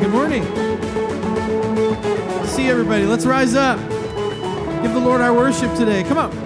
Good morning. See everybody. Let's rise up. Give the Lord our worship today. Come on.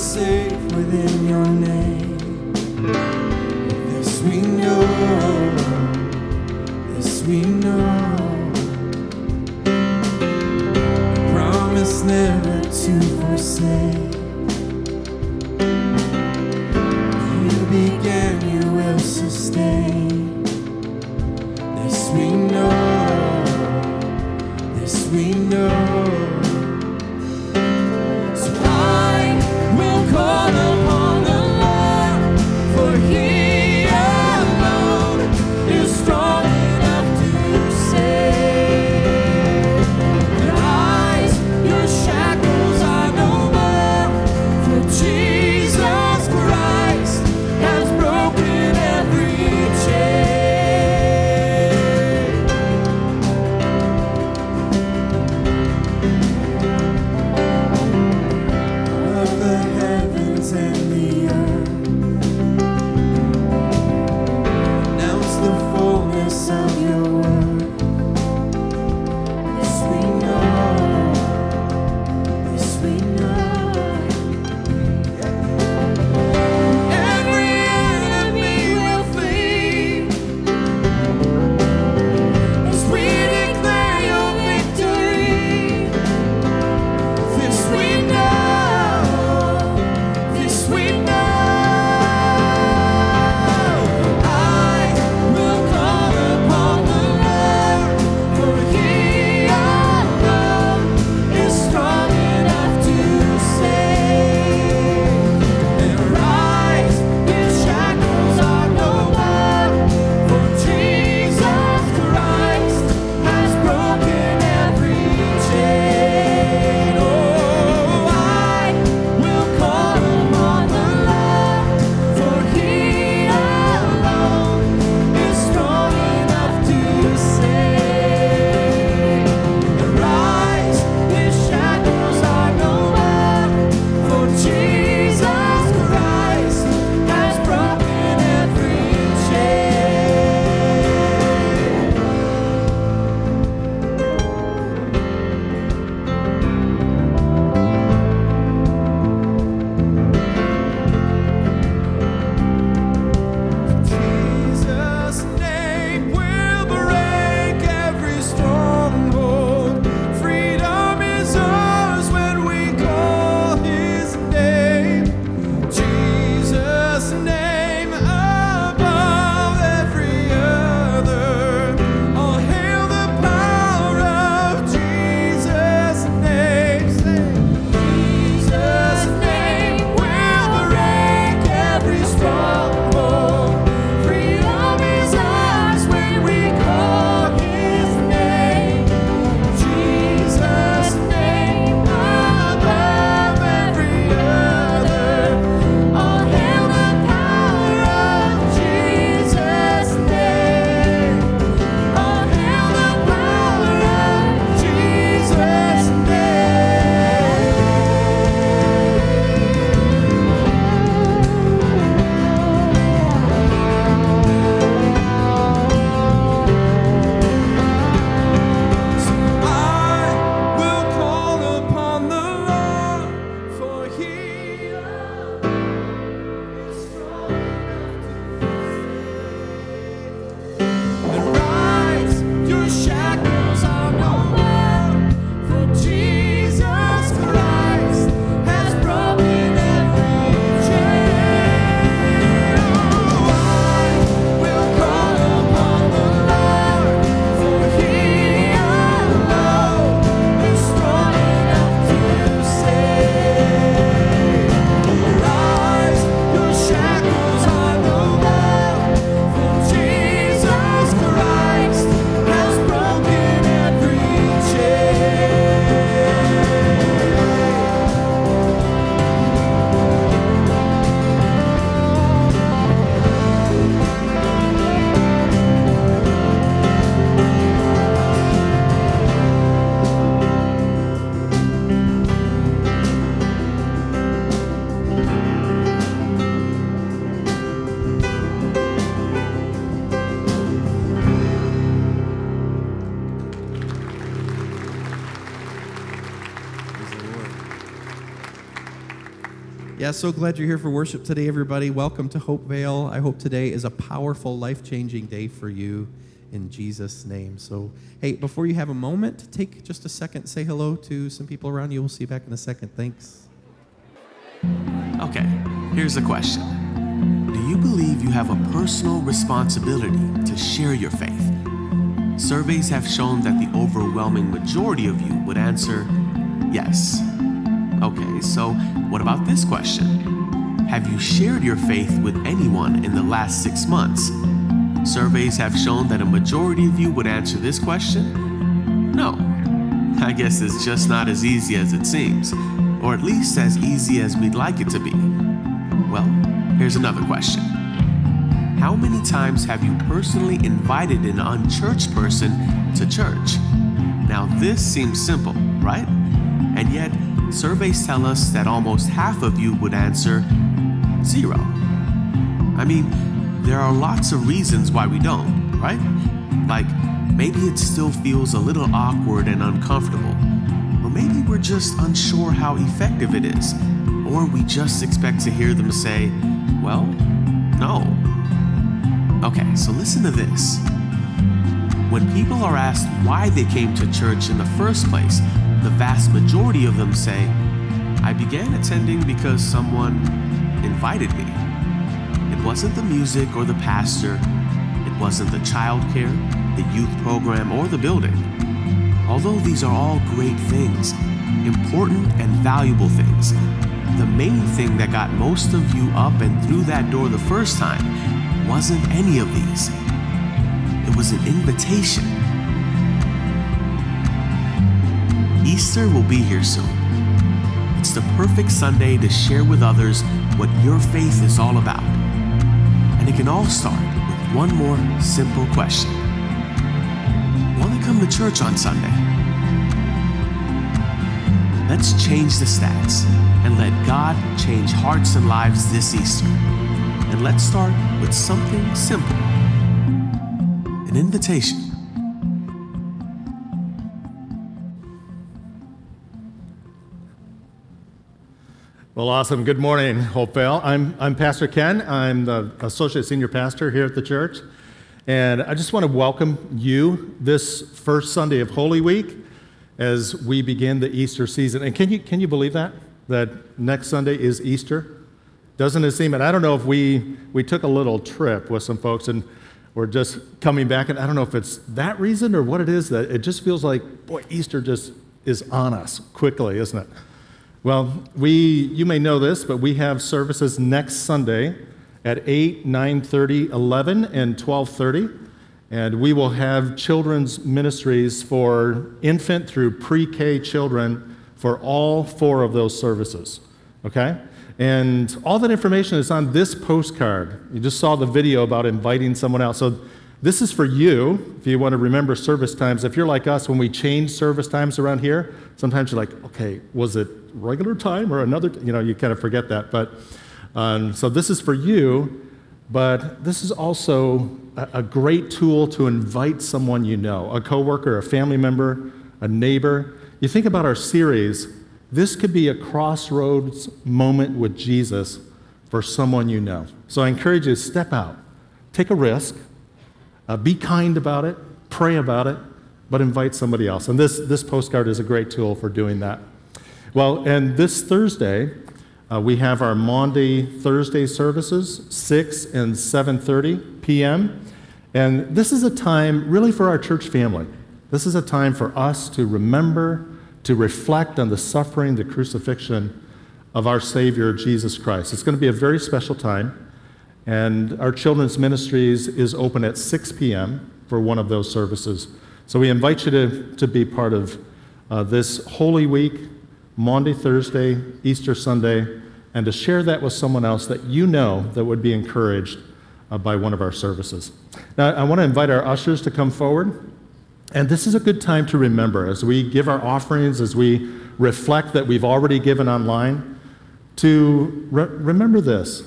safe within your name. So glad you're here for worship today, everybody. Welcome to Hope Vale. I hope today is a powerful, life changing day for you in Jesus' name. So, hey, before you have a moment, take just a second, say hello to some people around you. We'll see you back in a second. Thanks. Okay, here's a question Do you believe you have a personal responsibility to share your faith? Surveys have shown that the overwhelming majority of you would answer yes. Okay, so what about this question? Have you shared your faith with anyone in the last six months? Surveys have shown that a majority of you would answer this question no. I guess it's just not as easy as it seems, or at least as easy as we'd like it to be. Well, here's another question How many times have you personally invited an unchurched person to church? Now, this seems simple, right? And yet, surveys tell us that almost half of you would answer zero. I mean, there are lots of reasons why we don't, right? Like, maybe it still feels a little awkward and uncomfortable. Or maybe we're just unsure how effective it is. Or we just expect to hear them say, well, no. Okay, so listen to this. When people are asked why they came to church in the first place, the vast majority of them say, I began attending because someone invited me. It wasn't the music or the pastor, it wasn't the childcare, the youth program, or the building. Although these are all great things, important and valuable things, the main thing that got most of you up and through that door the first time wasn't any of these. It was an invitation Easter will be here soon. It's the perfect Sunday to share with others what your faith is all about. And it can all start with one more simple question Want to come to church on Sunday? Let's change the stats and let God change hearts and lives this Easter. And let's start with something simple an invitation. Well, awesome. Good morning, Hopevale. I'm, I'm Pastor Ken. I'm the Associate Senior Pastor here at the church. And I just want to welcome you this first Sunday of Holy Week as we begin the Easter season. And can you, can you believe that? That next Sunday is Easter? Doesn't it seem? And I don't know if we, we took a little trip with some folks and we're just coming back. And I don't know if it's that reason or what it is that it just feels like, boy, Easter just is on us quickly, isn't it? Well, we, you may know this, but we have services next Sunday at 8, 9:30, 11, and 12:30. And we will have children's ministries for infant through pre-K children for all four of those services. Okay? And all that information is on this postcard. You just saw the video about inviting someone else. So this is for you, if you want to remember service times. If you're like us, when we change service times around here, sometimes you're like, okay, was it regular time or another, you know, you kind of forget that. But um, so this is for you, but this is also a, a great tool to invite someone you know, a coworker, a family member, a neighbor. You think about our series, this could be a crossroads moment with Jesus for someone you know. So I encourage you to step out, take a risk, uh, be kind about it, pray about it, but invite somebody else. And this, this postcard is a great tool for doing that. Well, and this Thursday, uh, we have our Maundy Thursday services, 6 and 7:30 p.m. And this is a time really for our church family. This is a time for us to remember, to reflect on the suffering, the crucifixion of our Savior Jesus Christ. It's going to be a very special time. And our children's ministries is open at 6 p.m. for one of those services. So we invite you to, to be part of uh, this Holy Week Maundy, Thursday, Easter Sunday, and to share that with someone else that you know that would be encouraged uh, by one of our services. Now, I want to invite our ushers to come forward. And this is a good time to remember as we give our offerings, as we reflect that we've already given online, to re- remember this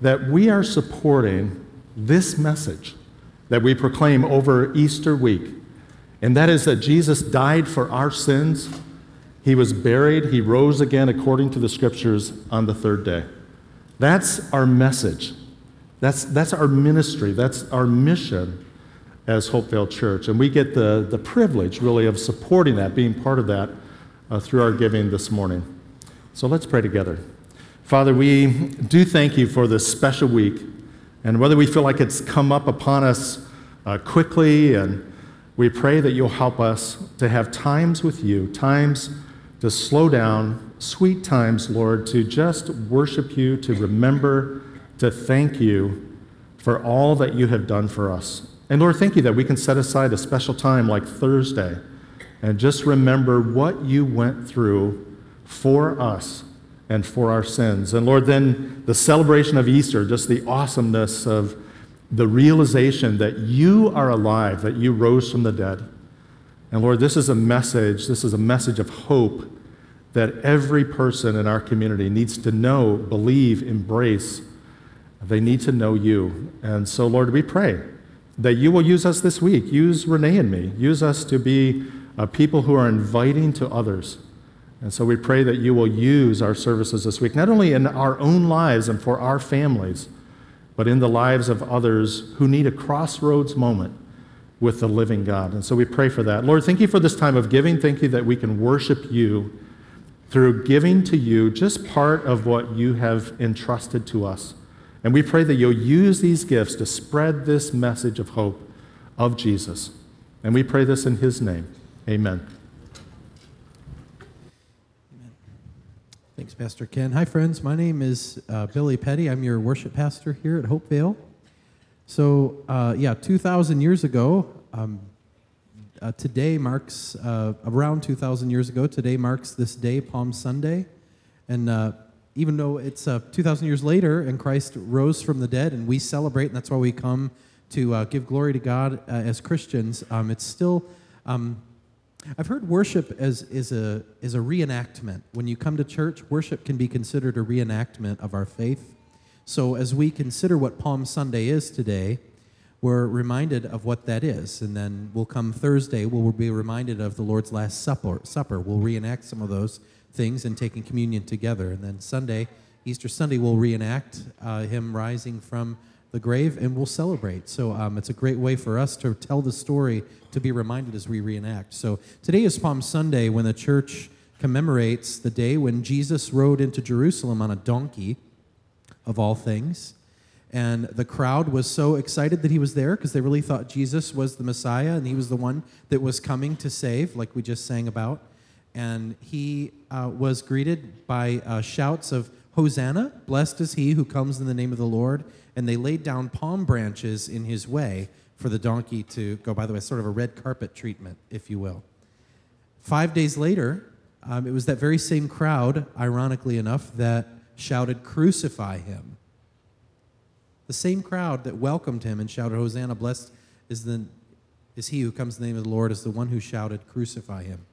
that we are supporting this message that we proclaim over Easter week, and that is that Jesus died for our sins He was buried, he rose again according to the scriptures on the third day. That's our message. That's, that's our ministry. That's our mission as Hopevale Church. And we get the, the privilege, really, of supporting that, being part of that uh, through our giving this morning. So let's pray together. Father, we do thank you for this special week. And whether we feel like it's come up upon us uh, quickly, and we pray that you'll help us to have times with you, times to slow down, sweet times, Lord, to just worship you, to remember, to thank you for all that you have done for us. And Lord, thank you that we can set aside a special time like Thursday and just remember what you went through for us and for our sins. And Lord, then the celebration of Easter, just the awesomeness of the realization that you are alive, that you rose from the dead. And Lord, this is a message, this is a message of hope that every person in our community needs to know, believe, embrace. They need to know you. And so, Lord, we pray that you will use us this week. Use Renee and me. Use us to be uh, people who are inviting to others. And so we pray that you will use our services this week, not only in our own lives and for our families, but in the lives of others who need a crossroads moment with the living God. And so we pray for that. Lord, thank you for this time of giving. Thank you that we can worship you through giving to you just part of what you have entrusted to us. And we pray that you'll use these gifts to spread this message of hope of Jesus. And we pray this in his name. Amen. Thanks, Pastor Ken. Hi, friends. My name is uh, Billy Petty. I'm your worship pastor here at Hopevale. So, uh, yeah, 2,000 years ago, um, uh, today marks, uh, around 2,000 years ago, today marks this day, Palm Sunday. And uh, even though it's uh, 2,000 years later and Christ rose from the dead and we celebrate, and that's why we come to give glory to God as Christians, um, it's still. Um, I've heard worship as is a is a reenactment. When you come to church, worship can be considered a reenactment of our faith. So as we consider what Palm Sunday is today, we're reminded of what that is, and then we'll come Thursday. We'll be reminded of the Lord's Last Supper. Supper. We'll reenact some of those things and taking communion together, and then Sunday, Easter Sunday, we'll reenact uh, Him rising from the grave and we'll celebrate. So um, it's a great way for us to tell the story, to be reminded as we reenact. So today is Palm Sunday when the church commemorates the day when Jesus rode into Jerusalem on a donkey, of all things. And the crowd was so excited that he was there because they really thought Jesus was the Messiah and he was the one that was coming to save, like we just sang about. And he uh, was greeted by uh, shouts of, Hosanna, blessed is he who comes in the name of the Lord. And they laid down palm branches in his way for the donkey to go, by the way, sort of a red carpet treatment, if you will. Five days later, um, it was that very same crowd, ironically enough, that shouted, Crucify him. The same crowd that welcomed him and shouted, Hosanna, blessed is, the, is he who comes in the name of the Lord, is the one who shouted, Crucify him.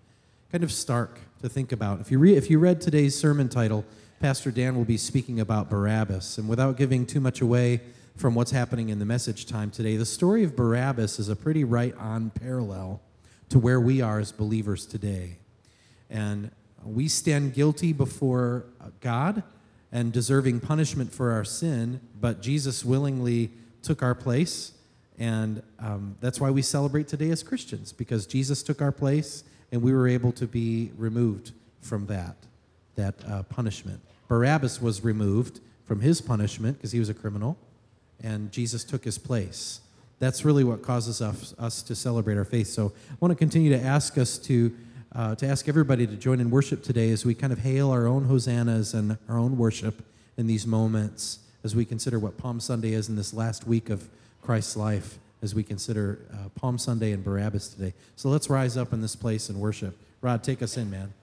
Kind of stark to think about. If you, re- if you read today's sermon title, Pastor Dan will be speaking about Barabbas. And without giving too much away from what's happening in the message time today, the story of Barabbas is a pretty right on parallel to where we are as believers today. And we stand guilty before God and deserving punishment for our sin, but Jesus willingly took our place. And um, that's why we celebrate today as Christians, because Jesus took our place and we were able to be removed from that, that uh, punishment. Barabbas was removed from his punishment because he was a criminal, and Jesus took his place. That's really what causes us, us to celebrate our faith. So I want to continue to ask us to, uh, to ask everybody to join in worship today as we kind of hail our own hosannas and our own worship in these moments as we consider what Palm Sunday is in this last week of Christ's life as we consider uh, Palm Sunday and Barabbas today. So let's rise up in this place and worship. Rod, take us in, man.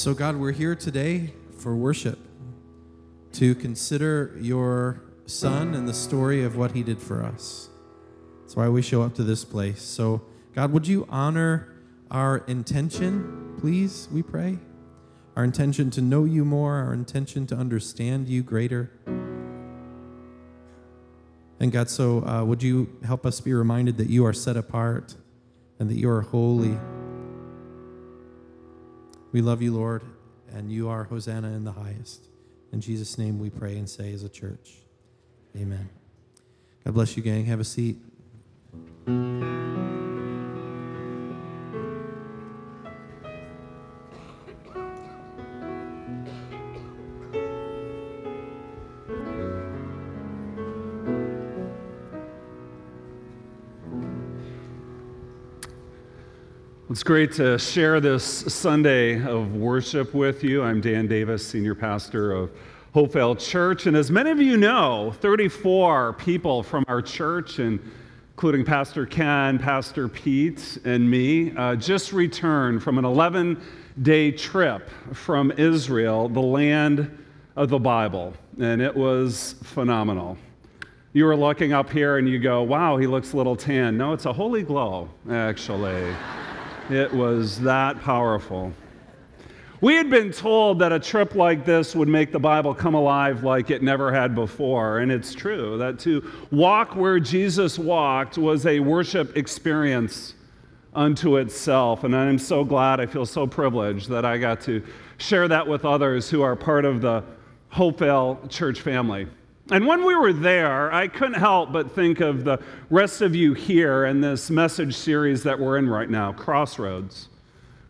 So, God, we're here today for worship, to consider your Son and the story of what he did for us. That's why we show up to this place. So, God, would you honor our intention, please, we pray? Our intention to know you more, our intention to understand you greater. And God, so uh, would you help us be reminded that you are set apart and that you are holy? We love you, Lord, and you are Hosanna in the highest. In Jesus' name we pray and say as a church, Amen. God bless you, gang. Have a seat. It's great to share this Sunday of worship with you. I'm Dan Davis, Senior Pastor of Hopevale Church. And as many of you know, 34 people from our church, including Pastor Ken, Pastor Pete, and me, uh, just returned from an 11 day trip from Israel, the land of the Bible. And it was phenomenal. You were looking up here and you go, wow, he looks a little tan. No, it's a holy glow, actually. It was that powerful. We had been told that a trip like this would make the Bible come alive like it never had before. And it's true that to walk where Jesus walked was a worship experience unto itself. And I'm so glad, I feel so privileged that I got to share that with others who are part of the Hopevale church family. And when we were there, I couldn't help but think of the rest of you here in this message series that we're in right now Crossroads.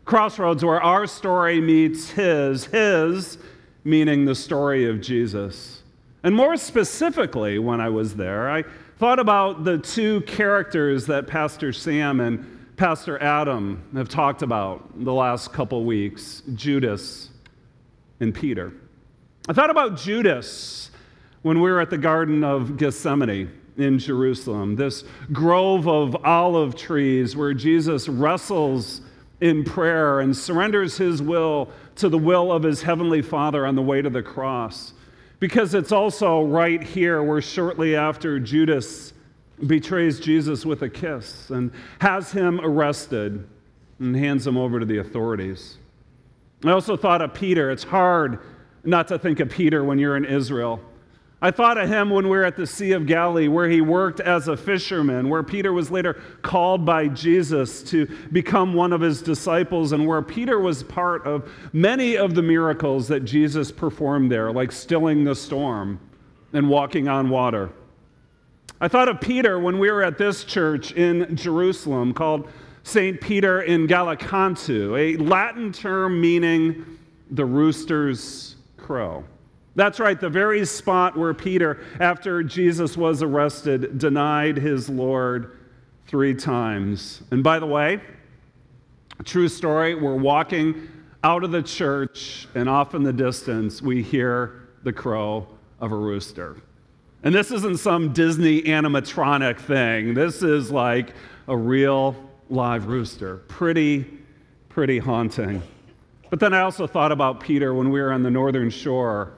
Crossroads, where our story meets his, his meaning the story of Jesus. And more specifically, when I was there, I thought about the two characters that Pastor Sam and Pastor Adam have talked about the last couple weeks Judas and Peter. I thought about Judas when we were at the Garden of Gethsemane in Jerusalem, this grove of olive trees where Jesus wrestles in prayer and surrenders his will to the will of his heavenly Father on the way to the cross. Because it's also right here where shortly after Judas betrays Jesus with a kiss and has him arrested and hands him over to the authorities. I also thought of Peter. It's hard not to think of Peter when you're in Israel. I thought of him when we were at the Sea of Galilee, where he worked as a fisherman, where Peter was later called by Jesus to become one of his disciples, and where Peter was part of many of the miracles that Jesus performed there, like stilling the storm and walking on water. I thought of Peter when we were at this church in Jerusalem called St. Peter in Gallicantu, a Latin term meaning the rooster's crow. That's right, the very spot where Peter, after Jesus was arrested, denied his Lord three times. And by the way, true story, we're walking out of the church, and off in the distance, we hear the crow of a rooster. And this isn't some Disney animatronic thing. This is like a real live rooster. Pretty, pretty haunting. But then I also thought about Peter when we were on the northern shore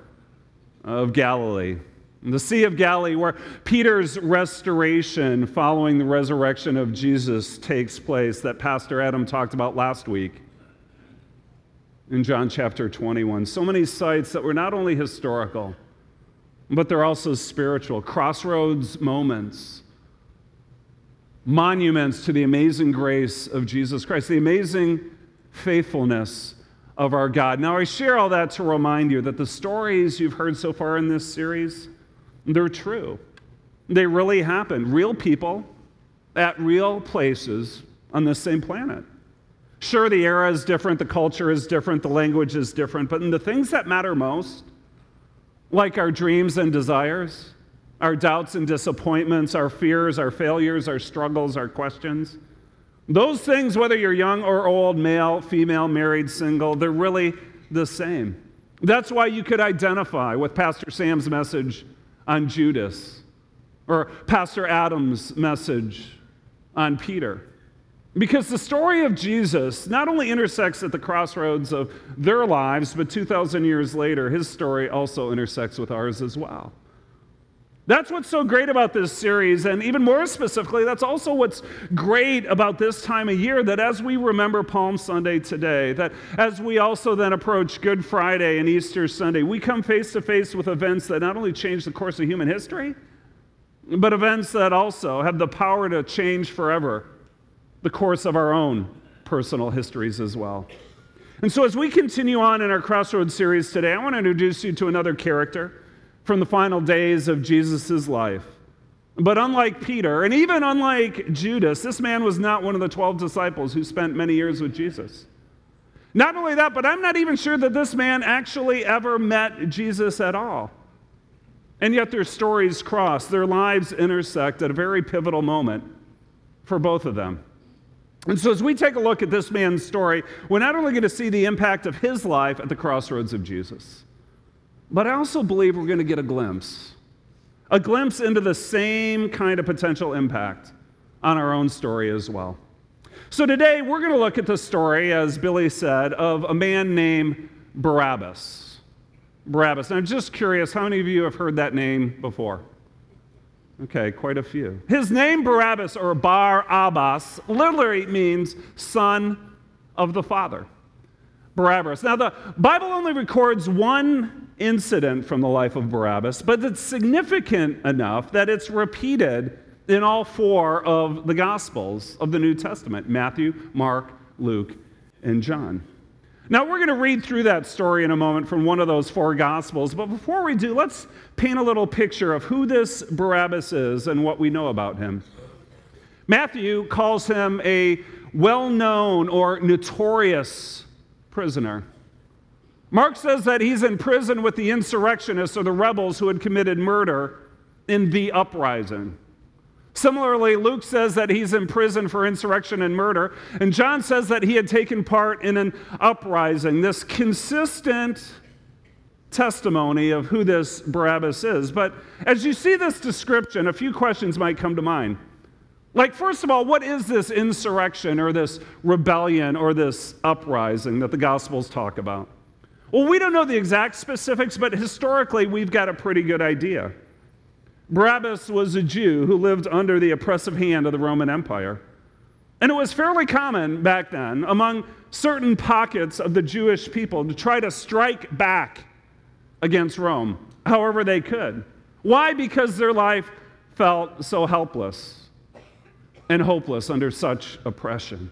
of Galilee. The Sea of Galilee, where Peter's restoration following the resurrection of Jesus takes place, that Pastor Adam talked about last week in John chapter 21. So many sites that were not only historical, but they're also spiritual, crossroads moments, monuments to the amazing grace of Jesus Christ, the amazing faithfulness of our God. Now, I share all that to remind you that the stories you've heard so far in this series, they're true. They really happened. Real people at real places on the same planet. Sure, the era is different, the culture is different, the language is different, but in the things that matter most, like our dreams and desires, our doubts and disappointments, our fears, our failures, our struggles, our questions, those things, whether you're young or old, male, female, married, single, they're really the same. That's why you could identify with Pastor Sam's message on Judas or Pastor Adam's message on Peter. Because the story of Jesus not only intersects at the crossroads of their lives, but 2,000 years later, his story also intersects with ours as well. That's what's so great about this series, and even more specifically, that's also what's great about this time of year that as we remember Palm Sunday today, that as we also then approach Good Friday and Easter Sunday, we come face to face with events that not only change the course of human history, but events that also have the power to change forever the course of our own personal histories as well. And so, as we continue on in our Crossroads series today, I want to introduce you to another character from the final days of Jesus' life. But unlike Peter, and even unlike Judas, this man was not one of the 12 disciples who spent many years with Jesus. Not only that, but I'm not even sure that this man actually ever met Jesus at all. And yet their stories cross, their lives intersect at a very pivotal moment for both of them. And so, as we take a look at this man's story, we're not only going to see the impact of his life at the crossroads of Jesus, but I also believe we're going to get a glimpse a glimpse into the same kind of potential impact on our own story as well. So, today we're going to look at the story, as Billy said, of a man named Barabbas. Barabbas. And I'm just curious, how many of you have heard that name before? Okay, quite a few. His name, Barabbas or Bar Abbas, literally means son of the father. Barabbas. Now, the Bible only records one incident from the life of Barabbas, but it's significant enough that it's repeated in all four of the Gospels of the New Testament Matthew, Mark, Luke, and John. Now, we're going to read through that story in a moment from one of those four Gospels, but before we do, let's paint a little picture of who this Barabbas is and what we know about him. Matthew calls him a well known or notorious prisoner. Mark says that he's in prison with the insurrectionists or the rebels who had committed murder in the uprising. Similarly, Luke says that he's in prison for insurrection and murder, and John says that he had taken part in an uprising. This consistent testimony of who this Barabbas is. But as you see this description, a few questions might come to mind. Like, first of all, what is this insurrection or this rebellion or this uprising that the Gospels talk about? Well, we don't know the exact specifics, but historically, we've got a pretty good idea. Barabbas was a Jew who lived under the oppressive hand of the Roman Empire. And it was fairly common back then among certain pockets of the Jewish people to try to strike back against Rome however they could. Why? Because their life felt so helpless and hopeless under such oppression.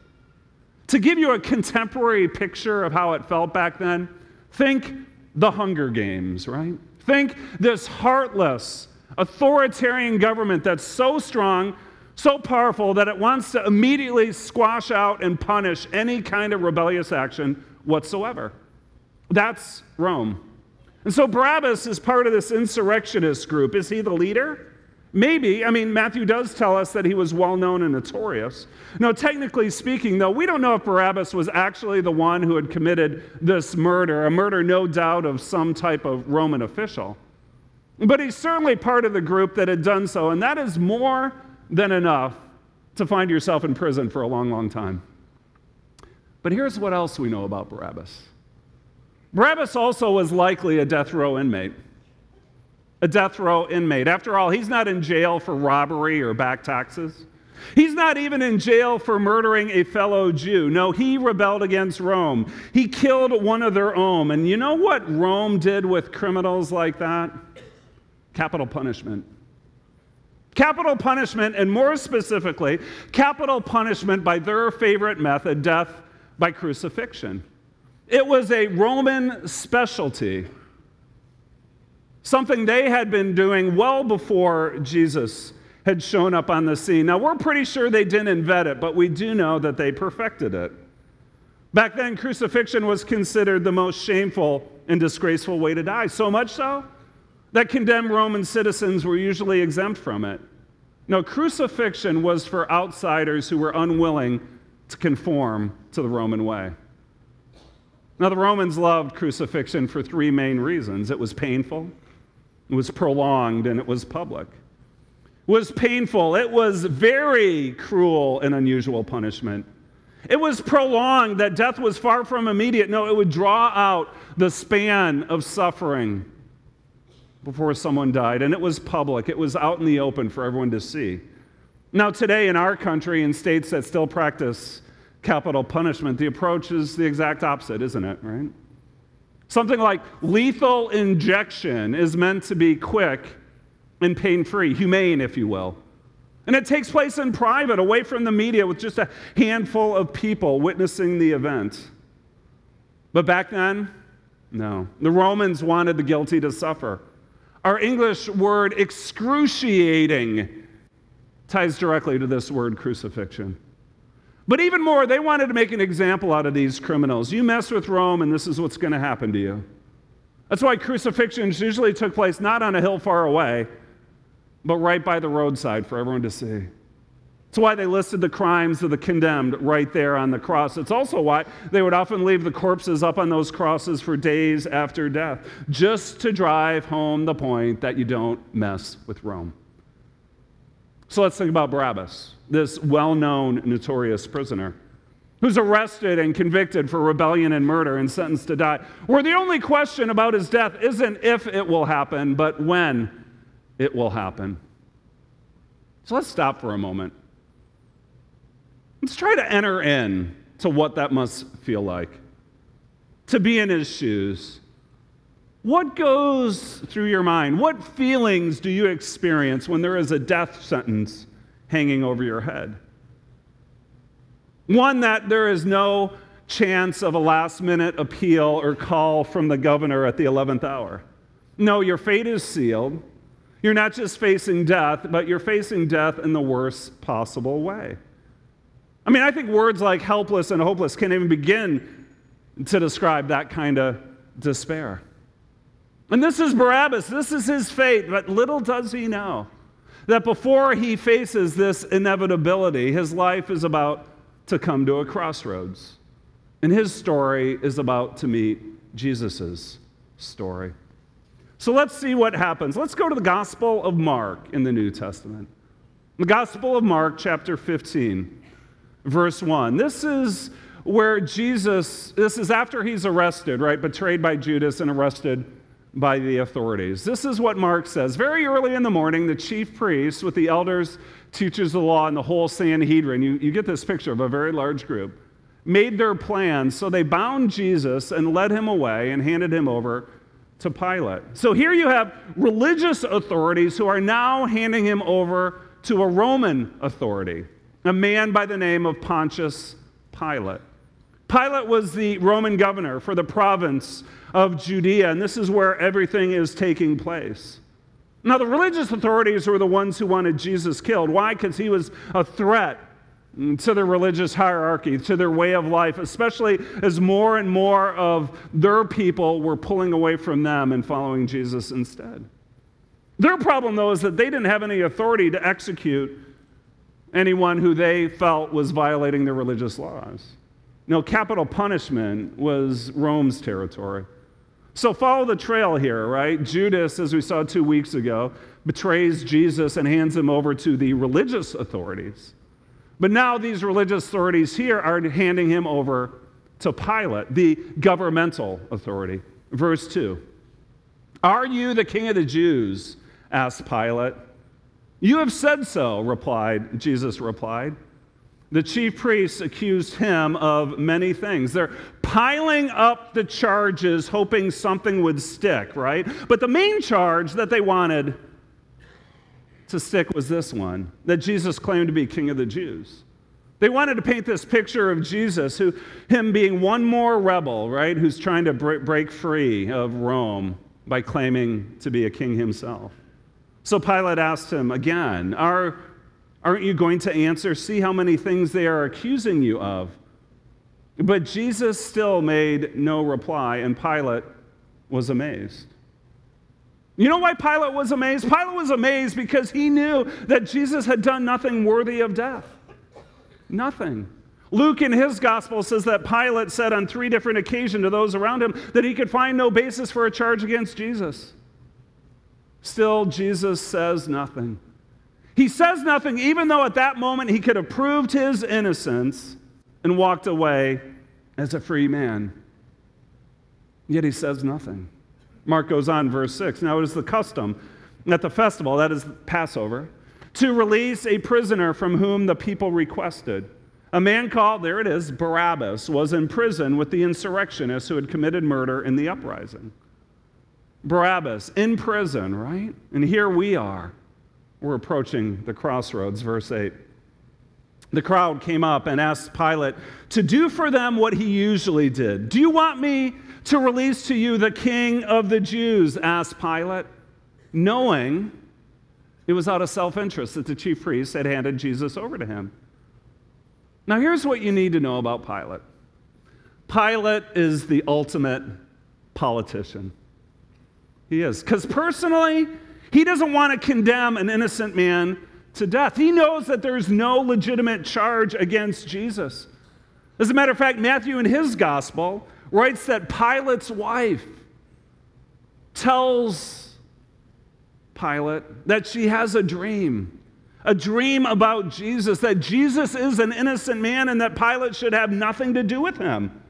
To give you a contemporary picture of how it felt back then, think the Hunger Games, right? Think this heartless, authoritarian government that's so strong, so powerful that it wants to immediately squash out and punish any kind of rebellious action whatsoever. That's Rome. And so Barabbas is part of this insurrectionist group. Is he the leader? Maybe. I mean, Matthew does tell us that he was well known and notorious. Now, technically speaking, though, we don't know if Barabbas was actually the one who had committed this murder, a murder, no doubt, of some type of Roman official. But he's certainly part of the group that had done so, and that is more than enough to find yourself in prison for a long, long time. But here's what else we know about Barabbas Barabbas also was likely a death row inmate. A death row inmate. After all, he's not in jail for robbery or back taxes. He's not even in jail for murdering a fellow Jew. No, he rebelled against Rome. He killed one of their own. And you know what Rome did with criminals like that? capital punishment. Capital punishment, and more specifically, capital punishment by their favorite method, death by crucifixion. It was a Roman specialty, something they had been doing well before Jesus had shown up on the scene. Now, we're pretty sure they didn't invent it, but we do know that they perfected it. Back then, crucifixion was considered the most shameful and disgraceful way to die, so much so that condemned Roman citizens were usually exempt from it. No, crucifixion was for outsiders who were unwilling to conform to the Roman way. Now, the Romans loved crucifixion for three main reasons it was painful, it was prolonged, and it was public. It was painful. It was very cruel and unusual punishment. It was prolonged, that death was far from immediate. No, it would draw out the span of suffering before someone died. And it was public, it was out in the open for everyone to see. Now, today in our country, in states that still practice capital punishment, the approach is the exact opposite, isn't it, right? Something like lethal injection is meant to be quick and pain free, humane, if you will. And it takes place in private, away from the media, with just a handful of people witnessing the event. But back then, no. The Romans wanted the guilty to suffer. Our English word excruciating ties directly to this word crucifixion. But even more, they wanted to make an example out of these criminals. You mess with Rome, and this is what's going to happen to you. That's why crucifixions usually took place not on a hill far away, but right by the roadside for everyone to see. It's why they listed the crimes of the condemned right there on the cross. It's also why they would often leave the corpses up on those crosses for days after death, just to drive home the point that you don't mess with Rome. So let's think about Barabbas, this well known, notorious prisoner who's arrested and convicted for rebellion and murder and sentenced to die. Where the only question about his death isn't if it will happen, but when it will happen. So let's stop for a moment. Let's try to enter in to what that must feel like. To be in his shoes. What goes through your mind? What feelings do you experience when there is a death sentence hanging over your head? One that there is no chance of a last minute appeal or call from the governor at the 11th hour. No, your fate is sealed. You're not just facing death, but you're facing death in the worst possible way. I mean, I think words like helpless and hopeless can't even begin to describe that kind of despair. And this is Barabbas, this is his fate, but little does he know that before he faces this inevitability, his life is about to come to a crossroads. And his story is about to meet Jesus' story. So let's see what happens. Let's go to the Gospel of Mark in the New Testament. The Gospel of Mark, chapter 15, verse 1. This is where Jesus, this is after he's arrested, right? Betrayed by Judas and arrested by the authorities. This is what Mark says. Very early in the morning, the chief priests with the elders, teachers of the law, and the whole Sanhedrin, you, you get this picture of a very large group, made their plans. So they bound Jesus and led him away and handed him over to Pilate. So here you have religious authorities who are now handing him over to a Roman authority, a man by the name of Pontius Pilate. Pilate was the Roman governor for the province of Judea, and this is where everything is taking place. Now, the religious authorities were the ones who wanted Jesus killed. Why? Because he was a threat to their religious hierarchy, to their way of life, especially as more and more of their people were pulling away from them and following Jesus instead. Their problem, though, is that they didn't have any authority to execute anyone who they felt was violating their religious laws. No, capital punishment was Rome's territory. So follow the trail here, right? Judas, as we saw two weeks ago, betrays Jesus and hands him over to the religious authorities. But now these religious authorities here are handing him over to Pilate, the governmental authority. Verse 2 Are you the king of the Jews? asked Pilate. You have said so, replied, Jesus replied. The chief priests accused him of many things. They're piling up the charges, hoping something would stick, right? But the main charge that they wanted to stick was this one that Jesus claimed to be king of the Jews. They wanted to paint this picture of Jesus, who, him being one more rebel, right, who's trying to break free of Rome by claiming to be a king himself. So Pilate asked him again, Are, Aren't you going to answer? See how many things they are accusing you of. But Jesus still made no reply, and Pilate was amazed. You know why Pilate was amazed? Pilate was amazed because he knew that Jesus had done nothing worthy of death. Nothing. Luke in his gospel says that Pilate said on three different occasions to those around him that he could find no basis for a charge against Jesus. Still, Jesus says nothing. He says nothing, even though at that moment he could have proved his innocence and walked away as a free man. Yet he says nothing. Mark goes on, verse 6. Now it is the custom at the festival, that is Passover, to release a prisoner from whom the people requested. A man called, there it is, Barabbas, was in prison with the insurrectionists who had committed murder in the uprising. Barabbas in prison, right? And here we are. We're approaching the crossroads, verse 8. The crowd came up and asked Pilate to do for them what he usually did. Do you want me to release to you the king of the Jews? asked Pilate, knowing it was out of self interest that the chief priests had handed Jesus over to him. Now, here's what you need to know about Pilate Pilate is the ultimate politician. He is. Because personally, he doesn't want to condemn an innocent man to death. He knows that there's no legitimate charge against Jesus. As a matter of fact, Matthew in his gospel writes that Pilate's wife tells Pilate that she has a dream, a dream about Jesus, that Jesus is an innocent man and that Pilate should have nothing to do with him.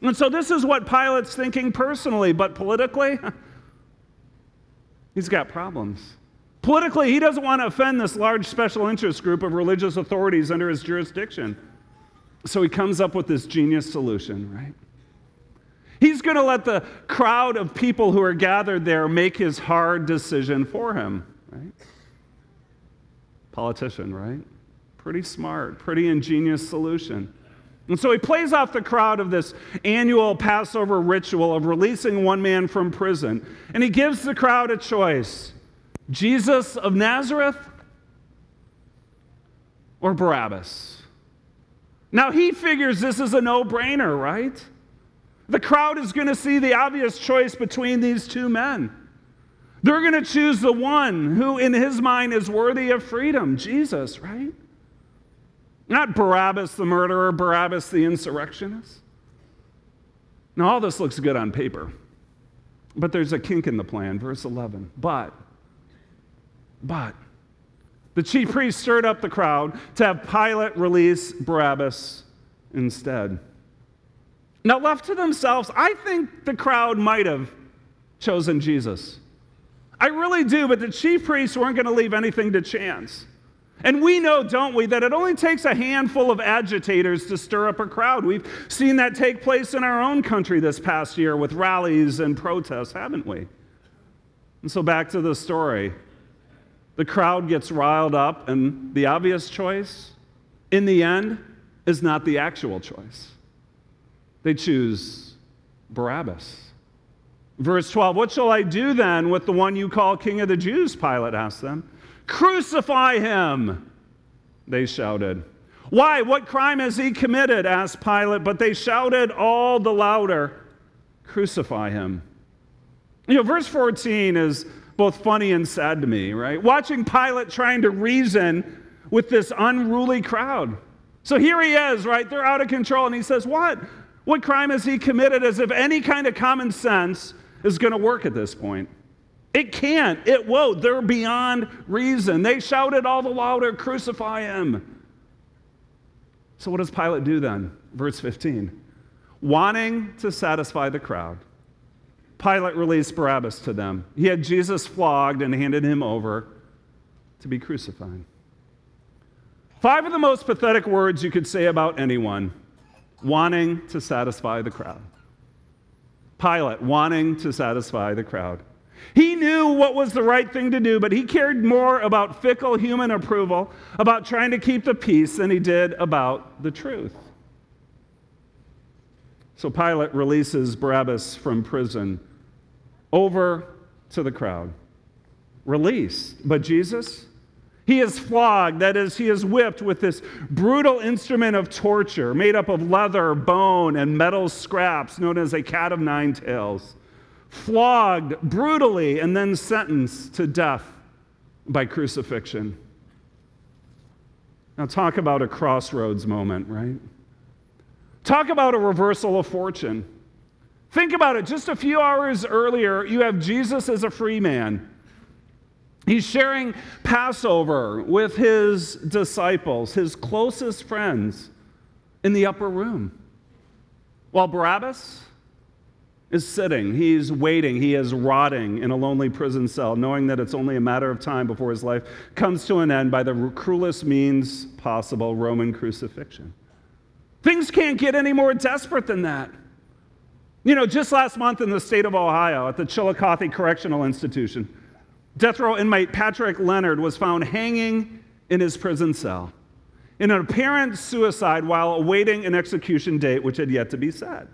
And so this is what Pilate's thinking personally, but politically, he's got problems. Politically, he doesn't want to offend this large special interest group of religious authorities under his jurisdiction. So he comes up with this genius solution, right? He's going to let the crowd of people who are gathered there make his hard decision for him, right? Politician, right? Pretty smart, pretty ingenious solution. And so he plays off the crowd of this annual Passover ritual of releasing one man from prison. And he gives the crowd a choice Jesus of Nazareth or Barabbas. Now he figures this is a no brainer, right? The crowd is going to see the obvious choice between these two men. They're going to choose the one who, in his mind, is worthy of freedom Jesus, right? Not Barabbas the murderer, Barabbas the insurrectionist. Now, all this looks good on paper, but there's a kink in the plan. Verse 11. But, but, the chief priest stirred up the crowd to have Pilate release Barabbas instead. Now, left to themselves, I think the crowd might have chosen Jesus. I really do, but the chief priests weren't going to leave anything to chance. And we know, don't we, that it only takes a handful of agitators to stir up a crowd. We've seen that take place in our own country this past year with rallies and protests, haven't we? And so back to the story. The crowd gets riled up, and the obvious choice, in the end, is not the actual choice. They choose Barabbas. Verse 12 What shall I do then with the one you call King of the Jews? Pilate asked them. Crucify him, they shouted. Why? What crime has he committed? asked Pilate. But they shouted all the louder, Crucify him. You know, verse 14 is both funny and sad to me, right? Watching Pilate trying to reason with this unruly crowd. So here he is, right? They're out of control, and he says, What? What crime has he committed? As if any kind of common sense is going to work at this point. It can't. It won't. They're beyond reason. They shouted all the louder, Crucify him. So, what does Pilate do then? Verse 15. Wanting to satisfy the crowd, Pilate released Barabbas to them. He had Jesus flogged and handed him over to be crucified. Five of the most pathetic words you could say about anyone wanting to satisfy the crowd. Pilate wanting to satisfy the crowd. He knew what was the right thing to do, but he cared more about fickle human approval, about trying to keep the peace, than he did about the truth. So Pilate releases Barabbas from prison over to the crowd. Released. But Jesus, he is flogged, that is, he is whipped with this brutal instrument of torture made up of leather, bone, and metal scraps known as a cat of nine tails flogged brutally, and then sentenced to death by crucifixion. Now, talk about a crossroads moment, right? Talk about a reversal of fortune. Think about it. Just a few hours earlier, you have Jesus as a free man. He's sharing Passover with his disciples, his closest friends, in the upper room. While Barabbas is sitting, he's waiting, he is rotting in a lonely prison cell, knowing that it's only a matter of time before his life comes to an end by the cruelest means possible Roman crucifixion. Things can't get any more desperate than that. You know, just last month in the state of Ohio at the Chillicothe Correctional Institution, death row inmate Patrick Leonard was found hanging in his prison cell in an apparent suicide while awaiting an execution date which had yet to be set.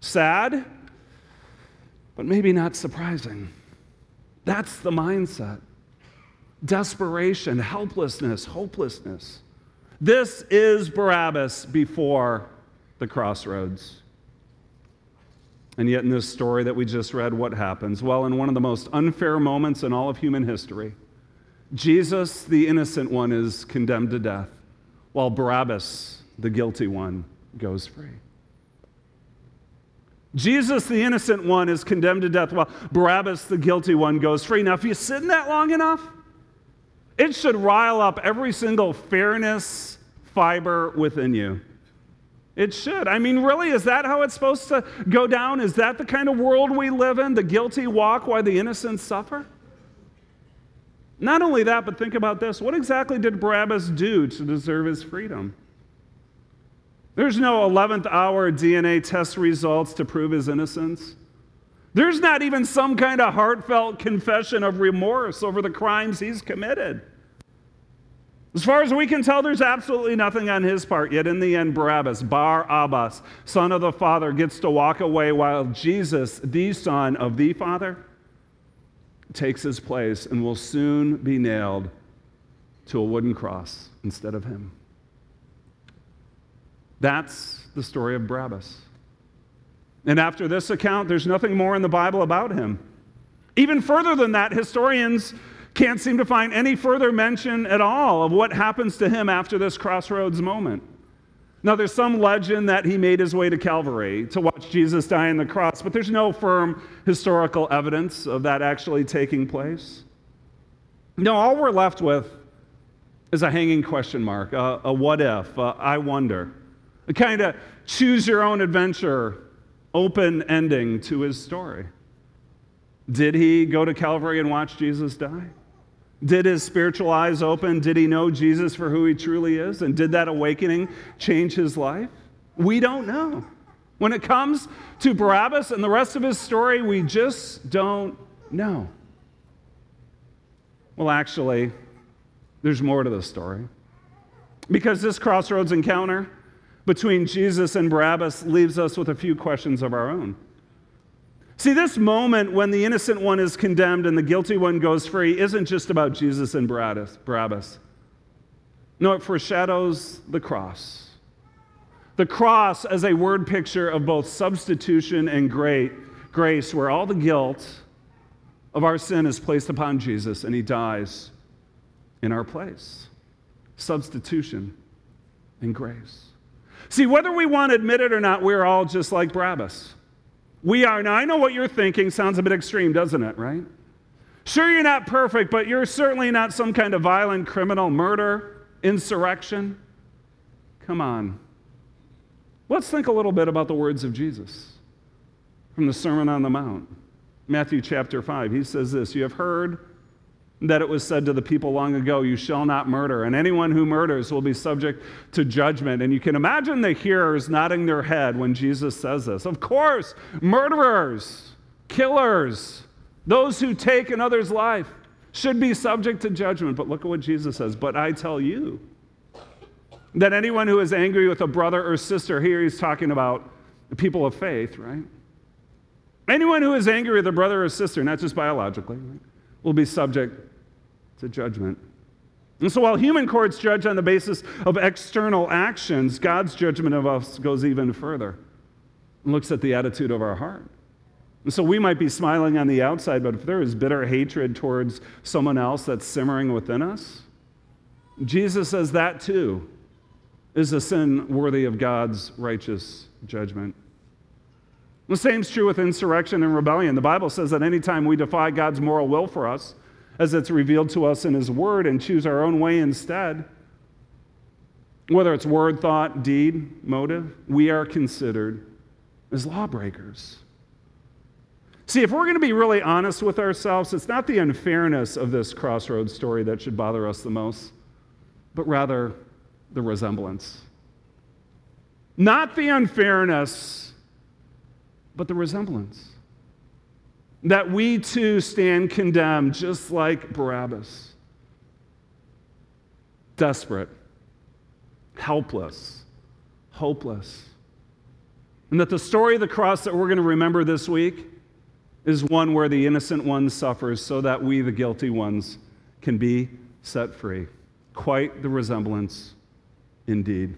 Sad, but maybe not surprising. That's the mindset desperation, helplessness, hopelessness. This is Barabbas before the crossroads. And yet, in this story that we just read, what happens? Well, in one of the most unfair moments in all of human history, Jesus, the innocent one, is condemned to death, while Barabbas, the guilty one, goes free. Jesus, the innocent one, is condemned to death, while Barabbas, the guilty one, goes free. Now, if you sit in that long enough, it should rile up every single fairness fiber within you. It should. I mean, really, is that how it's supposed to go down? Is that the kind of world we live in? The guilty walk while the innocent suffer? Not only that, but think about this. What exactly did Barabbas do to deserve his freedom? There's no 11th hour DNA test results to prove his innocence. There's not even some kind of heartfelt confession of remorse over the crimes he's committed. As far as we can tell, there's absolutely nothing on his part. Yet in the end, Barabbas, Bar Abbas, son of the Father, gets to walk away while Jesus, the Son of the Father, takes his place and will soon be nailed to a wooden cross instead of him. That's the story of Barabbas. And after this account, there's nothing more in the Bible about him. Even further than that, historians can't seem to find any further mention at all of what happens to him after this crossroads moment. Now, there's some legend that he made his way to Calvary to watch Jesus die on the cross, but there's no firm historical evidence of that actually taking place. No, all we're left with is a hanging question mark, a, a what if, a I wonder, kind of choose your own adventure, open ending to his story. Did he go to Calvary and watch Jesus die? Did his spiritual eyes open? Did he know Jesus for who he truly is? And did that awakening change his life? We don't know. When it comes to Barabbas and the rest of his story, we just don't know. Well, actually, there's more to the story. Because this crossroads encounter between Jesus and Barabbas leaves us with a few questions of our own. See, this moment when the innocent one is condemned and the guilty one goes free isn't just about Jesus and Barabbas. No, it foreshadows the cross. The cross as a word picture of both substitution and great grace, where all the guilt of our sin is placed upon Jesus and he dies in our place. Substitution and grace. See, whether we want to admit it or not, we're all just like Barabbas. We are. Now, I know what you're thinking sounds a bit extreme, doesn't it, right? Sure, you're not perfect, but you're certainly not some kind of violent criminal, murder, insurrection. Come on. Let's think a little bit about the words of Jesus from the Sermon on the Mount. Matthew chapter 5. He says this You have heard that it was said to the people long ago, You shall not murder, and anyone who murders will be subject to judgment. And you can imagine the hearers nodding their head when Jesus says this. Of course, murderers, killers, those who take another's life should be subject to judgment. But look at what Jesus says. But I tell you that anyone who is angry with a brother or sister, here he's talking about people of faith, right? Anyone who is angry with a brother or sister, not just biologically, will be subject to judgment. And so while human courts judge on the basis of external actions, God's judgment of us goes even further and looks at the attitude of our heart. And so we might be smiling on the outside, but if there is bitter hatred towards someone else that's simmering within us, Jesus says that too is a sin worthy of God's righteous judgment. The same is true with insurrection and rebellion. The Bible says that anytime we defy God's moral will for us, as it's revealed to us in His Word, and choose our own way instead, whether it's word, thought, deed, motive, we are considered as lawbreakers. See, if we're going to be really honest with ourselves, it's not the unfairness of this crossroads story that should bother us the most, but rather the resemblance. Not the unfairness, but the resemblance. That we too stand condemned, just like Barabbas. Desperate, helpless, hopeless. And that the story of the cross that we're going to remember this week is one where the innocent one suffers so that we, the guilty ones, can be set free. Quite the resemblance indeed.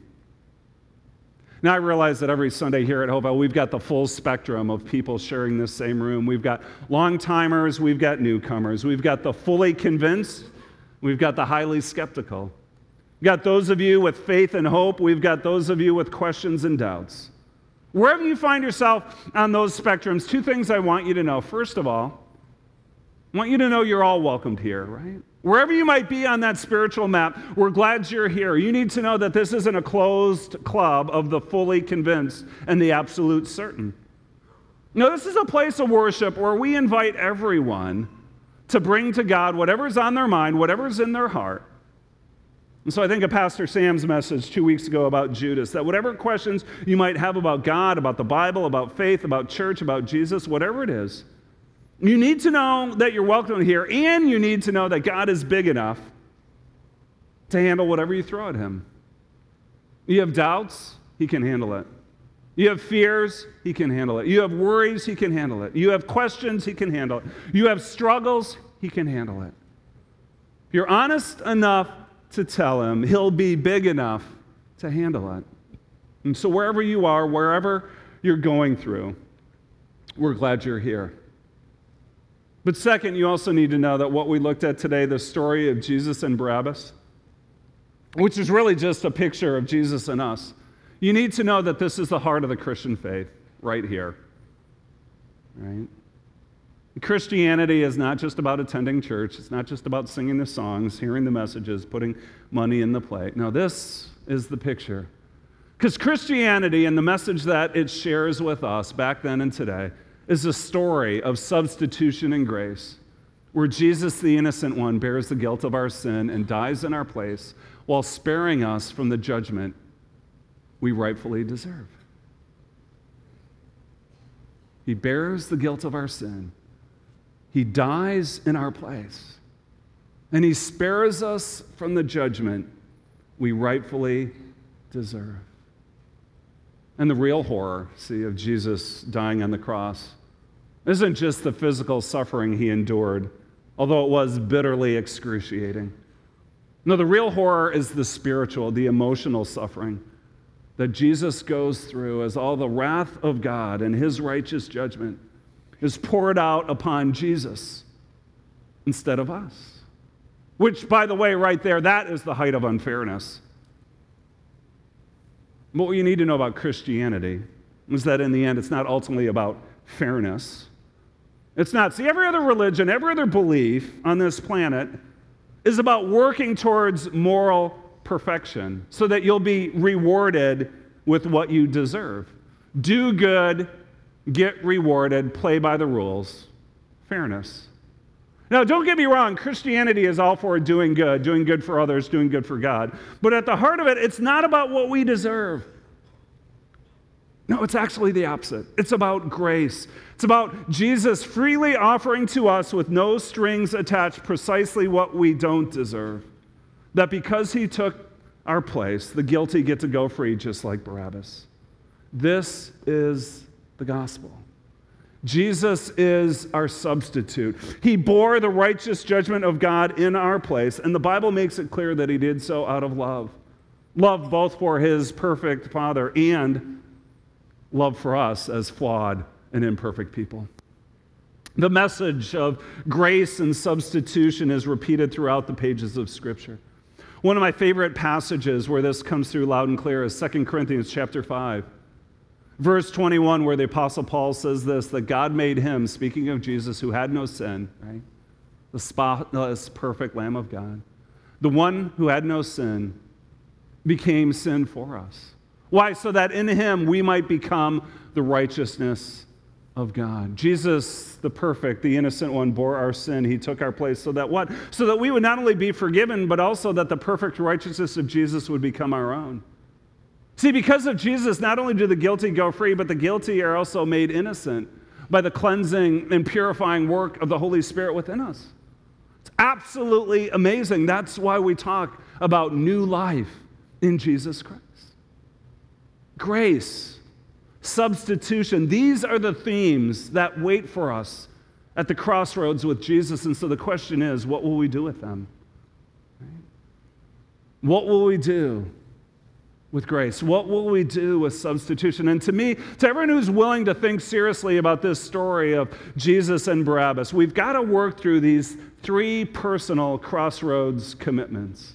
Now, I realize that every Sunday here at Hopewell, we've got the full spectrum of people sharing this same room. We've got long timers, we've got newcomers, we've got the fully convinced, we've got the highly skeptical. We've got those of you with faith and hope, we've got those of you with questions and doubts. Wherever you find yourself on those spectrums, two things I want you to know. First of all, I want you to know you're all welcomed here, right? Wherever you might be on that spiritual map, we're glad you're here. You need to know that this isn't a closed club of the fully convinced and the absolute certain. No, this is a place of worship where we invite everyone to bring to God whatever's on their mind, whatever's in their heart, and so I think of Pastor Sam's message two weeks ago about Judas that whatever questions you might have about God, about the Bible, about faith, about church, about Jesus, whatever it is, you need to know that you're welcome here, and you need to know that God is big enough to handle whatever you throw at Him. You have doubts, He can handle it. You have fears, He can handle it. You have worries, He can handle it. You have questions, He can handle it. You have struggles, He can handle it. If you're honest enough to tell him. He'll be big enough to handle it. And so, wherever you are, wherever you're going through, we're glad you're here. But second, you also need to know that what we looked at today, the story of Jesus and Barabbas, which is really just a picture of Jesus and us, you need to know that this is the heart of the Christian faith right here. Right? Christianity is not just about attending church, it's not just about singing the songs, hearing the messages, putting money in the plate. No, this is the picture. Because Christianity and the message that it shares with us back then and today is a story of substitution and grace, where Jesus, the innocent one, bears the guilt of our sin and dies in our place while sparing us from the judgment we rightfully deserve. He bears the guilt of our sin he dies in our place. And He spares us from the judgment we rightfully deserve. And the real horror, see, of Jesus dying on the cross isn't just the physical suffering He endured, although it was bitterly excruciating. No, the real horror is the spiritual, the emotional suffering that Jesus goes through as all the wrath of God and His righteous judgment is poured out upon Jesus instead of us. Which, by the way, right there, that is the height of unfairness. But what you need to know about Christianity is that in the end, it's not ultimately about fairness. It's not. See, every other religion, every other belief on this planet is about working towards moral perfection so that you'll be rewarded with what you deserve. Do good get rewarded, play by the rules, fairness. Now, don't get me wrong, Christianity is all for doing good, doing good for others, doing good for God. But at the heart of it, it's not about what we deserve. No, it's actually the opposite. It's about grace. It's about Jesus freely offering to us with no strings attached precisely what we don't deserve. That because he took our place, the guilty get to go free just like Barabbas. This is the gospel. Jesus is our substitute. He bore the righteous judgment of God in our place, and the Bible makes it clear that he did so out of love. Love both for his perfect Father and love for us as flawed and imperfect people. The message of grace and substitution is repeated throughout the pages of Scripture. One of my favorite passages where this comes through loud and clear is 2 Corinthians chapter 5. Verse 21, where the Apostle Paul says this that God made him, speaking of Jesus, who had no sin, right? The spotless, perfect Lamb of God. The one who had no sin became sin for us. Why? So that in him we might become the righteousness of God. Jesus, the perfect, the innocent one, bore our sin. He took our place so that what? So that we would not only be forgiven, but also that the perfect righteousness of Jesus would become our own. See, because of Jesus, not only do the guilty go free, but the guilty are also made innocent by the cleansing and purifying work of the Holy Spirit within us. It's absolutely amazing. That's why we talk about new life in Jesus Christ. Grace substitution. These are the themes that wait for us at the crossroads with Jesus. And so the question is what will we do with them? What will we do with grace? What will we do with substitution? And to me, to everyone who's willing to think seriously about this story of Jesus and Barabbas, we've got to work through these three personal crossroads commitments.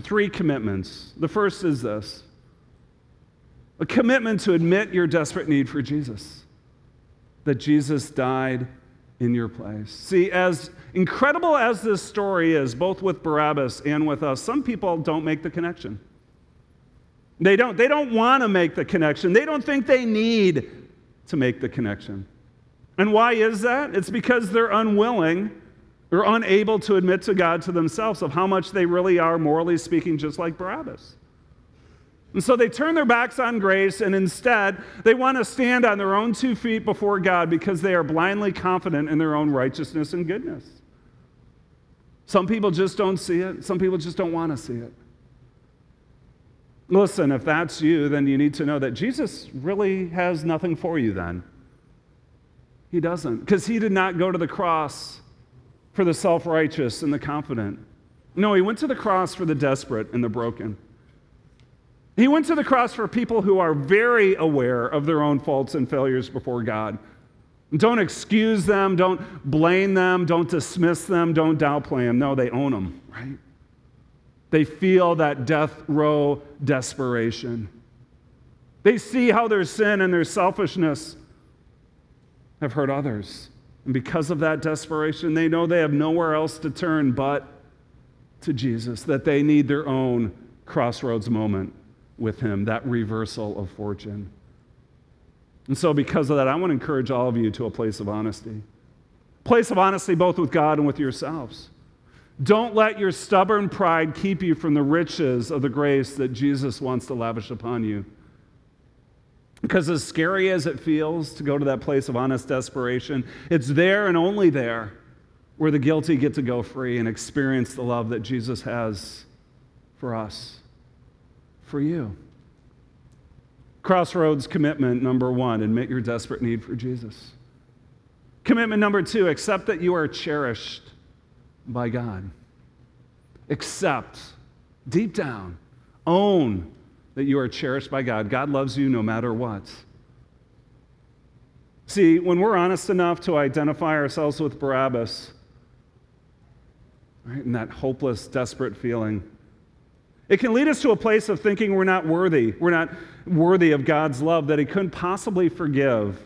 Three commitments. The first is this a commitment to admit your desperate need for Jesus, that Jesus died in your place. See, as incredible as this story is, both with Barabbas and with us, some people don't make the connection. They don't, they don't want to make the connection. They don't think they need to make the connection. And why is that? It's because they're unwilling or unable to admit to God to themselves of how much they really are, morally speaking, just like Barabbas. And so they turn their backs on grace and instead they want to stand on their own two feet before God because they are blindly confident in their own righteousness and goodness. Some people just don't see it, some people just don't want to see it. Listen, if that's you, then you need to know that Jesus really has nothing for you then. He doesn't, because he did not go to the cross for the self righteous and the confident. No, he went to the cross for the desperate and the broken. He went to the cross for people who are very aware of their own faults and failures before God. Don't excuse them, don't blame them, don't dismiss them, don't downplay them. No, they own them, right? They feel that death row desperation. They see how their sin and their selfishness have hurt others. And because of that desperation, they know they have nowhere else to turn but to Jesus, that they need their own crossroads moment with him, that reversal of fortune. And so, because of that, I want to encourage all of you to a place of honesty. Place of honesty both with God and with yourselves. Don't let your stubborn pride keep you from the riches of the grace that Jesus wants to lavish upon you. Because, as scary as it feels to go to that place of honest desperation, it's there and only there where the guilty get to go free and experience the love that Jesus has for us for you. Crossroads commitment number one admit your desperate need for Jesus. Commitment number two accept that you are cherished by God. Accept, deep down, own that you are cherished by God. God loves you no matter what. See, when we're honest enough to identify ourselves with Barabbas, right, and that hopeless, desperate feeling, it can lead us to a place of thinking we're not worthy. We're not worthy of God's love, that He couldn't possibly forgive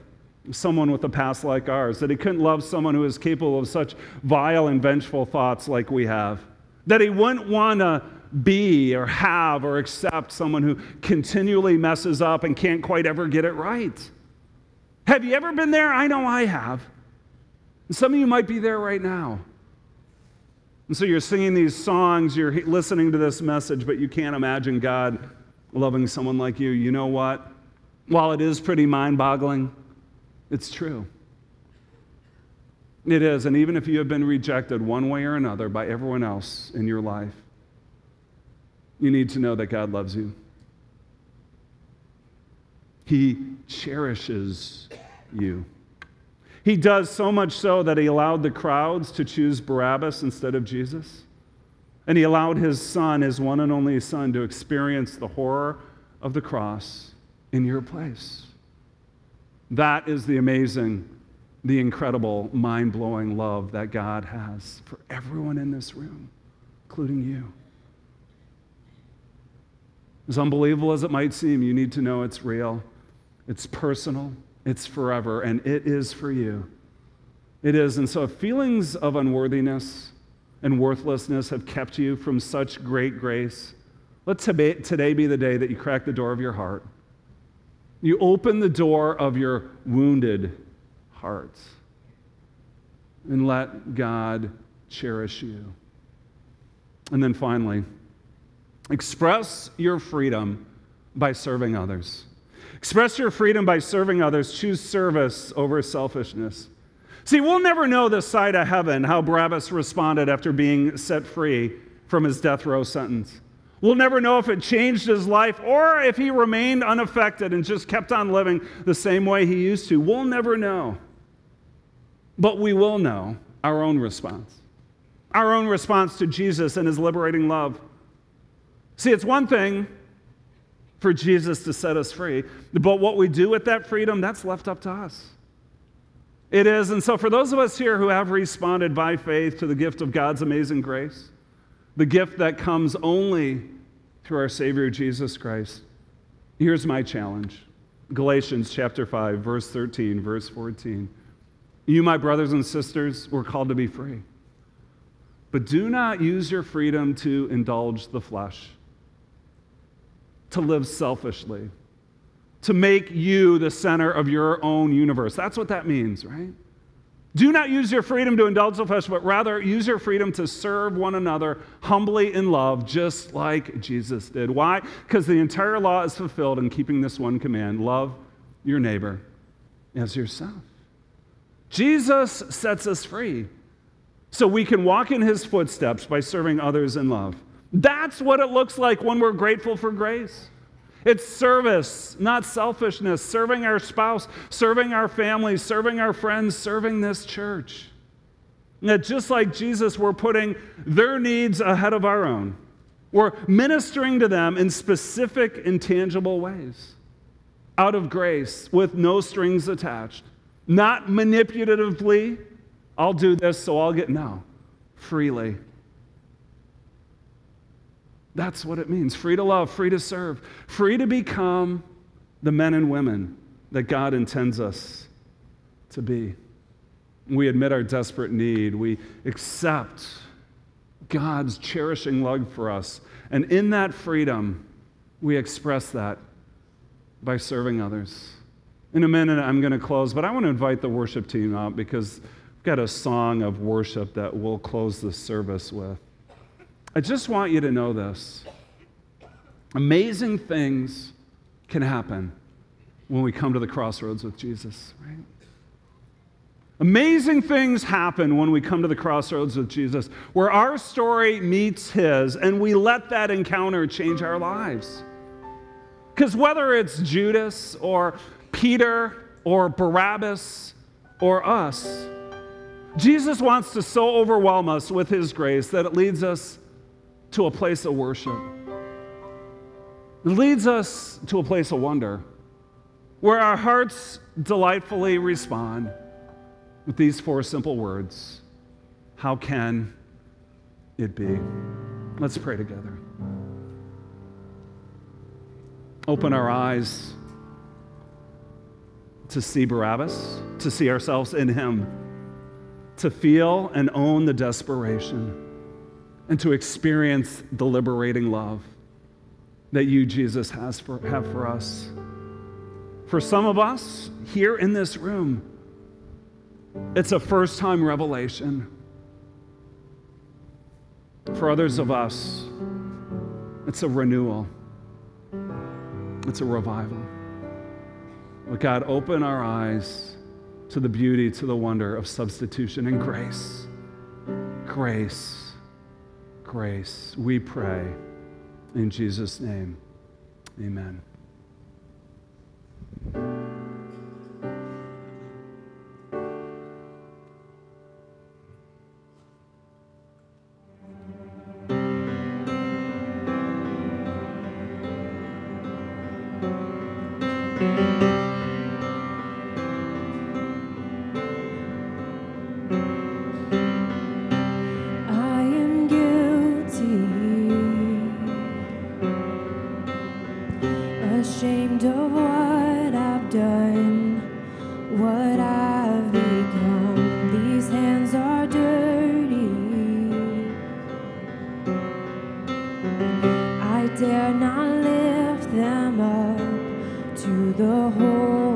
someone with a past like ours, that He couldn't love someone who is capable of such vile and vengeful thoughts like we have, that He wouldn't want to be or have or accept someone who continually messes up and can't quite ever get it right. Have you ever been there? I know I have. And some of you might be there right now. And so you're singing these songs, you're listening to this message, but you can't imagine God loving someone like you. You know what? While it is pretty mind boggling, it's true. It is. And even if you have been rejected one way or another by everyone else in your life, you need to know that God loves you. He cherishes you. He does so much so that he allowed the crowds to choose Barabbas instead of Jesus. And he allowed his son, his one and only son, to experience the horror of the cross in your place. That is the amazing, the incredible, mind blowing love that God has for everyone in this room, including you. As unbelievable as it might seem, you need to know it's real. It's personal, it's forever, and it is for you. It is. And so, if feelings of unworthiness and worthlessness have kept you from such great grace, let today be the day that you crack the door of your heart. You open the door of your wounded hearts and let God cherish you. And then finally, express your freedom by serving others. Express your freedom by serving others. Choose service over selfishness. See, we'll never know the side of heaven how Barabbas responded after being set free from his death row sentence. We'll never know if it changed his life or if he remained unaffected and just kept on living the same way he used to. We'll never know. But we will know our own response. Our own response to Jesus and his liberating love. See, it's one thing for Jesus to set us free, but what we do with that freedom, that's left up to us. It is. And so, for those of us here who have responded by faith to the gift of God's amazing grace, the gift that comes only through our Savior Jesus Christ, here's my challenge Galatians chapter 5, verse 13, verse 14. You, my brothers and sisters, were called to be free. But do not use your freedom to indulge the flesh, to live selfishly to make you the center of your own universe. That's what that means, right? Do not use your freedom to indulge the flesh, but rather use your freedom to serve one another humbly in love, just like Jesus did. Why? Because the entire law is fulfilled in keeping this one command love your neighbor as yourself. Jesus sets us free so we can walk in his footsteps by serving others in love. That's what it looks like when we're grateful for grace. It's service, not selfishness, serving our spouse, serving our family, serving our friends, serving this church. That just like Jesus, we're putting their needs ahead of our own. We're ministering to them in specific, intangible ways, out of grace, with no strings attached. Not manipulatively, I'll do this so I'll get, no, freely. That's what it means free to love, free to serve, free to become the men and women that God intends us to be. We admit our desperate need. We accept God's cherishing love for us. And in that freedom, we express that by serving others. In a minute, I'm going to close, but I want to invite the worship team out because we've got a song of worship that we'll close the service with. I just want you to know this. Amazing things can happen when we come to the crossroads with Jesus, right? Amazing things happen when we come to the crossroads with Jesus, where our story meets his, and we let that encounter change our lives. Because whether it's Judas or Peter or Barabbas or us, Jesus wants to so overwhelm us with his grace that it leads us to a place of worship. It leads us to a place of wonder where our hearts delightfully respond with these four simple words How can it be? Let's pray together. Open our eyes to see Barabbas, to see ourselves in him, to feel and own the desperation and to experience the liberating love that you, Jesus, has for, have for us. For some of us here in this room, it's a first time revelation. For others of us, it's a renewal, it's a revival. But God, open our eyes to the beauty, to the wonder of substitution and grace. Grace grace. We pray in Jesus' name. Amen. dare not lift them up to the whole.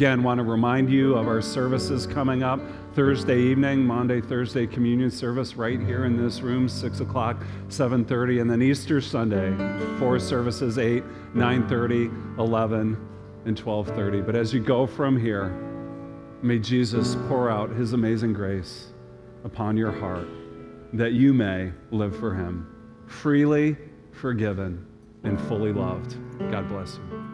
Again, want to remind you of our services coming up Thursday evening, Maundy, Thursday communion service right here in this room, 6 o'clock, 7.30, and then Easter Sunday, four services, 8, 9.30, 11, and 12.30. But as you go from here, may Jesus pour out his amazing grace upon your heart that you may live for him, freely forgiven and fully loved. God bless you.